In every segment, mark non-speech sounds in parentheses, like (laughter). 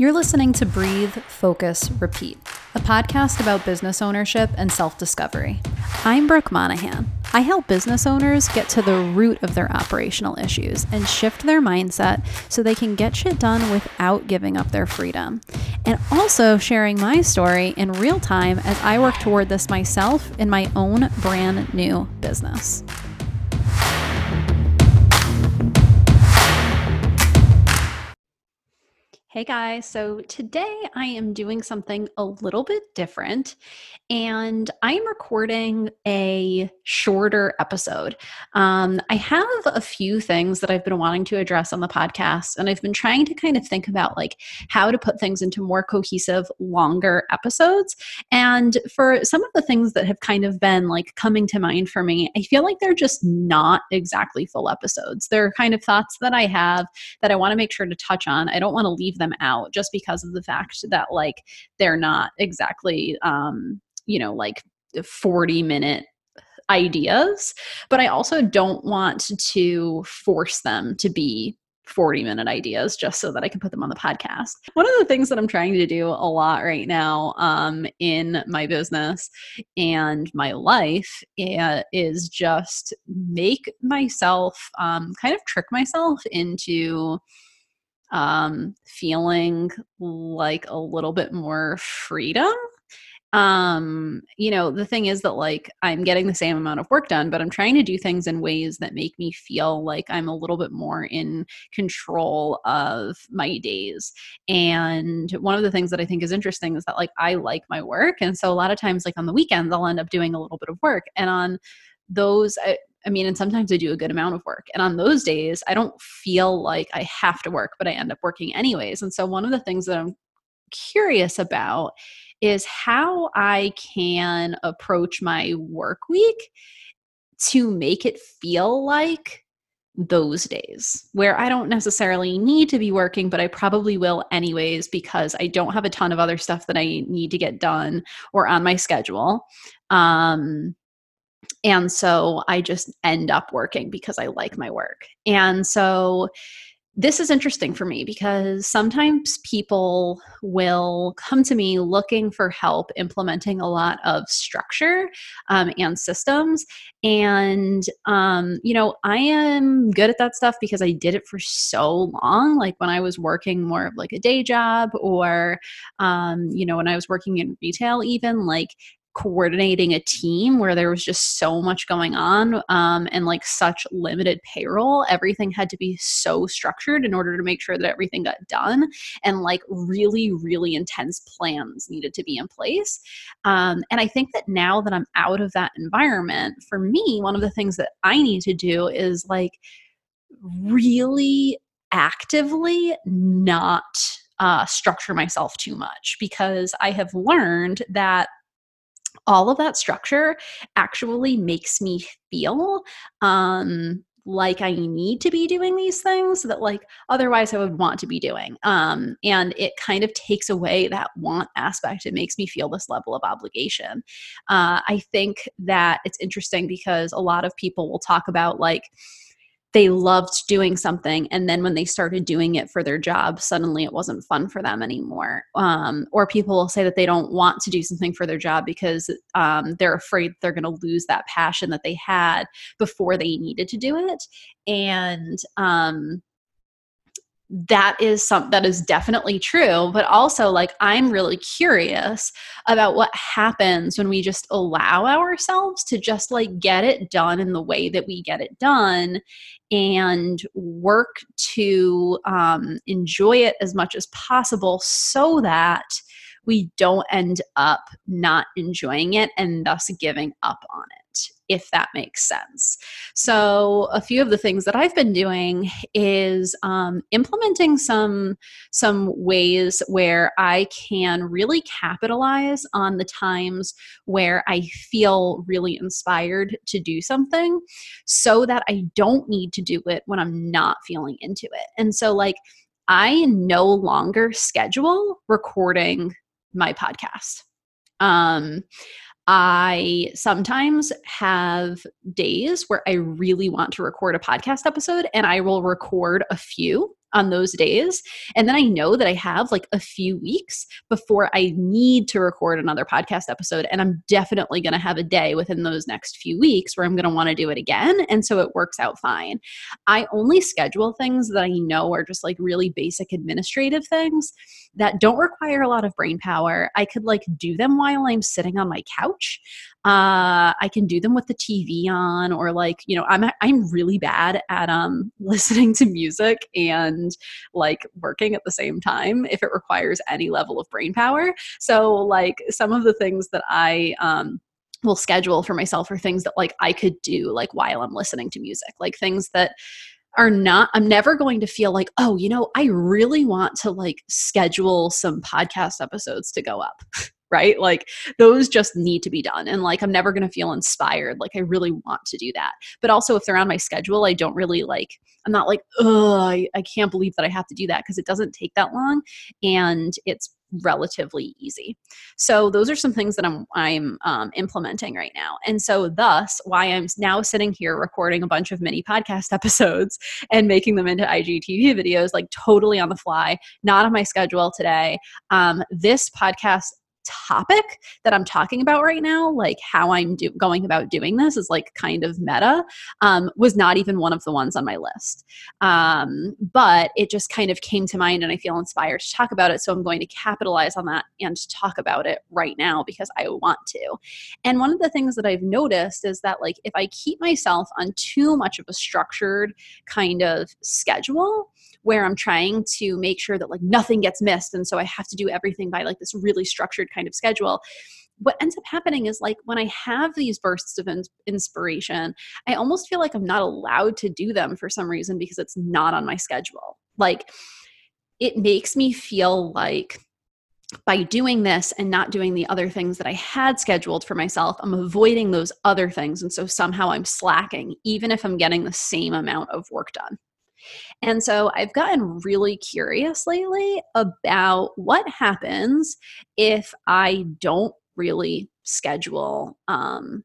You're listening to Breathe, Focus, Repeat, a podcast about business ownership and self discovery. I'm Brooke Monahan. I help business owners get to the root of their operational issues and shift their mindset so they can get shit done without giving up their freedom. And also sharing my story in real time as I work toward this myself in my own brand new business. Hey guys, so today I am doing something a little bit different and I'm recording a shorter episode. Um, I have a few things that I've been wanting to address on the podcast, and I've been trying to kind of think about like how to put things into more cohesive, longer episodes. And for some of the things that have kind of been like coming to mind for me, I feel like they're just not exactly full episodes. They're kind of thoughts that I have that I want to make sure to touch on. I don't want to leave them out just because of the fact that like they're not exactly um you know like 40 minute ideas but i also don't want to force them to be 40 minute ideas just so that I can put them on the podcast. One of the things that I'm trying to do a lot right now um, in my business and my life uh, is just make myself um, kind of trick myself into um, feeling like a little bit more freedom. Um you know the thing is that like i'm getting the same amount of work done but i'm trying to do things in ways that make me feel like i'm a little bit more in control of my days. And one of the things that i think is interesting is that like i like my work and so a lot of times like on the weekends i'll end up doing a little bit of work. And on those I mean, and sometimes I do a good amount of work. And on those days, I don't feel like I have to work, but I end up working anyways. And so, one of the things that I'm curious about is how I can approach my work week to make it feel like those days where I don't necessarily need to be working, but I probably will anyways because I don't have a ton of other stuff that I need to get done or on my schedule. Um, and so I just end up working because I like my work. And so this is interesting for me because sometimes people will come to me looking for help implementing a lot of structure um, and systems. And, um, you know, I am good at that stuff because I did it for so long. Like when I was working more of like a day job or, um, you know, when I was working in retail, even like coordinating a team where there was just so much going on um, and like such limited payroll everything had to be so structured in order to make sure that everything got done and like really really intense plans needed to be in place. Um, and i think that now that i'm out of that environment for me one of the things that i need to do is like really actively not uh, structure myself too much because I have learned that all of that structure actually makes me feel um, like I need to be doing these things that like otherwise I would want to be doing. Um, and it kind of takes away that want aspect. It makes me feel this level of obligation. Uh, I think that it's interesting because a lot of people will talk about like, they loved doing something and then when they started doing it for their job suddenly it wasn't fun for them anymore. Um, or people will say that they don't want to do something for their job because um, they're afraid they're going to lose that passion that they had before they needed to do it. And um, that is some that is definitely true but also like i'm really curious about what happens when we just allow ourselves to just like get it done in the way that we get it done and work to um, enjoy it as much as possible so that we don't end up not enjoying it and thus giving up on it if that makes sense. So, a few of the things that I've been doing is um, implementing some some ways where I can really capitalize on the times where I feel really inspired to do something, so that I don't need to do it when I'm not feeling into it. And so, like. I no longer schedule recording my podcast. Um, I sometimes have days where I really want to record a podcast episode and I will record a few on those days. And then I know that I have like a few weeks before I need to record another podcast episode. And I'm definitely going to have a day within those next few weeks where I'm going to want to do it again. And so it works out fine. I only schedule things that I know are just like really basic administrative things that don't require a lot of brain power. I could like do them while I'm sitting on my couch. Uh, I can do them with the TV on, or like you know, I'm I'm really bad at um (laughs) listening to music and like working at the same time if it requires any level of brain power. So like some of the things that I um will schedule for myself are things that like I could do like while I'm listening to music, like things that are not i'm never going to feel like oh you know i really want to like schedule some podcast episodes to go up (laughs) right? Like those just need to be done and like i'm never going to feel inspired like i really want to do that. But also if they're on my schedule i don't really like i'm not like oh I, I can't believe that i have to do that because it doesn't take that long and it's relatively easy. So those are some things that I'm I'm um, implementing right now, and so thus why I'm now sitting here recording a bunch of mini podcast (laughs) episodes and making them into IGTV videos, like totally on the fly, not on my schedule today. Um, this podcast topic that I'm talking about right now, like how I'm do- going about doing this is like kind of meta, um, was not even one of the ones on my list. Um, but it just kind of came to mind and I feel inspired to talk about it. So I'm going to capitalize on that and talk about it right now because I want to. And one of the things that I've noticed is that, like, if I keep myself on too much of a structured kind of schedule, where I'm trying to make sure that like nothing gets missed. And so I have to do everything by like this really structured kind of schedule what ends up happening is like when I have these bursts of in- inspiration, I almost feel like I'm not allowed to do them for some reason because it's not on my schedule. Like it makes me feel like by doing this and not doing the other things that I had scheduled for myself, I'm avoiding those other things. And so somehow I'm slacking, even if I'm getting the same amount of work done. And so I've gotten really curious lately about what happens if I don't really schedule um,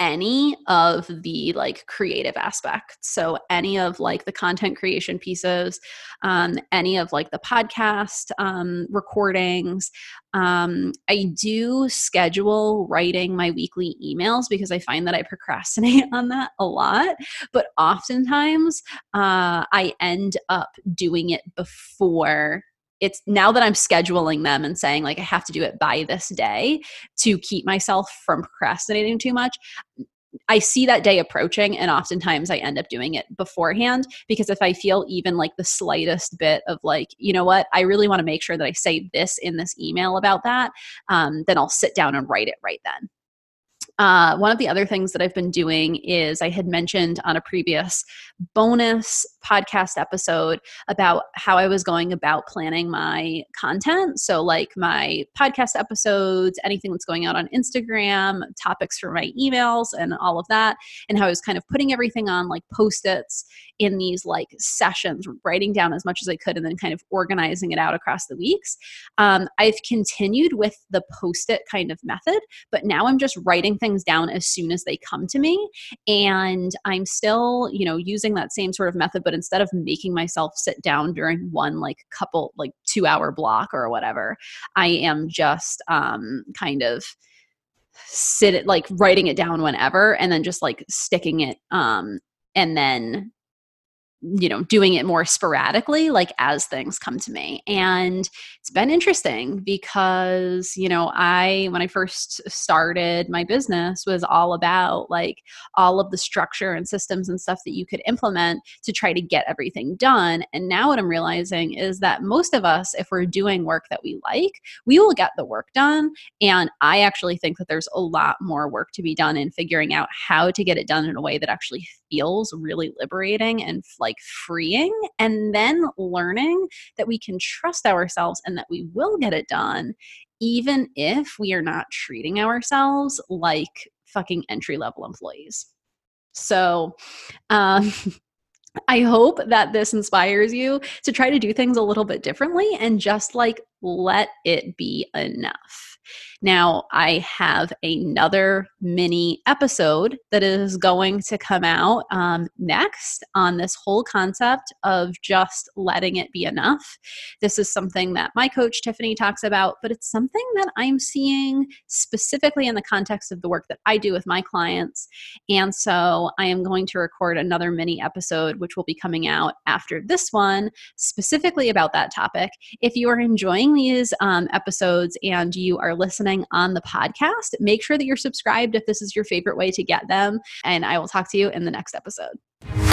any of the like creative aspects. So any of like the content creation pieces um, any of like the podcast um, recordings. Um, i do schedule writing my weekly emails because i find that i procrastinate (laughs) on that a lot but oftentimes uh, i end up doing it before it's now that I'm scheduling them and saying like I have to do it by this day to keep myself from procrastinating too much. I see that day approaching, and oftentimes I end up doing it beforehand because if I feel even like the slightest bit of like, you know what, I really want to make sure that I say this in this email about that, um, then I'll sit down and write it right then. Uh, one of the other things that I've been doing is I had mentioned on a previous bonus podcast episode about how I was going about planning my content. So, like my podcast episodes, anything that's going out on Instagram, topics for my emails, and all of that, and how I was kind of putting everything on like post its in these like sessions, writing down as much as I could, and then kind of organizing it out across the weeks. Um, I've continued with the post it kind of method, but now I'm just writing things down as soon as they come to me. And I'm still, you know, using that same sort of method, but instead of making myself sit down during one like couple, like two hour block or whatever, I am just um, kind of sit it like writing it down whenever and then just like sticking it um and then you know doing it more sporadically like as things come to me. And it's been interesting because you know i when i first started my business was all about like all of the structure and systems and stuff that you could implement to try to get everything done. And now what i'm realizing is that most of us if we're doing work that we like we will get the work done. And i actually think that there's a lot more work to be done in figuring out how to get it done in a way that actually feels really liberating and like freeing and then learning that we can trust ourselves and that we will get it done even if we are not treating ourselves like fucking entry level employees so um (laughs) I hope that this inspires you to try to do things a little bit differently and just like let it be enough. Now, I have another mini episode that is going to come out um, next on this whole concept of just letting it be enough. This is something that my coach Tiffany talks about, but it's something that I'm seeing specifically in the context of the work that I do with my clients. And so I am going to record another mini episode, which will be coming out after this one, specifically about that topic. If you are enjoying these um, episodes and you are listening on the podcast, make sure that you're subscribed if this is your favorite way to get them. And I will talk to you in the next episode.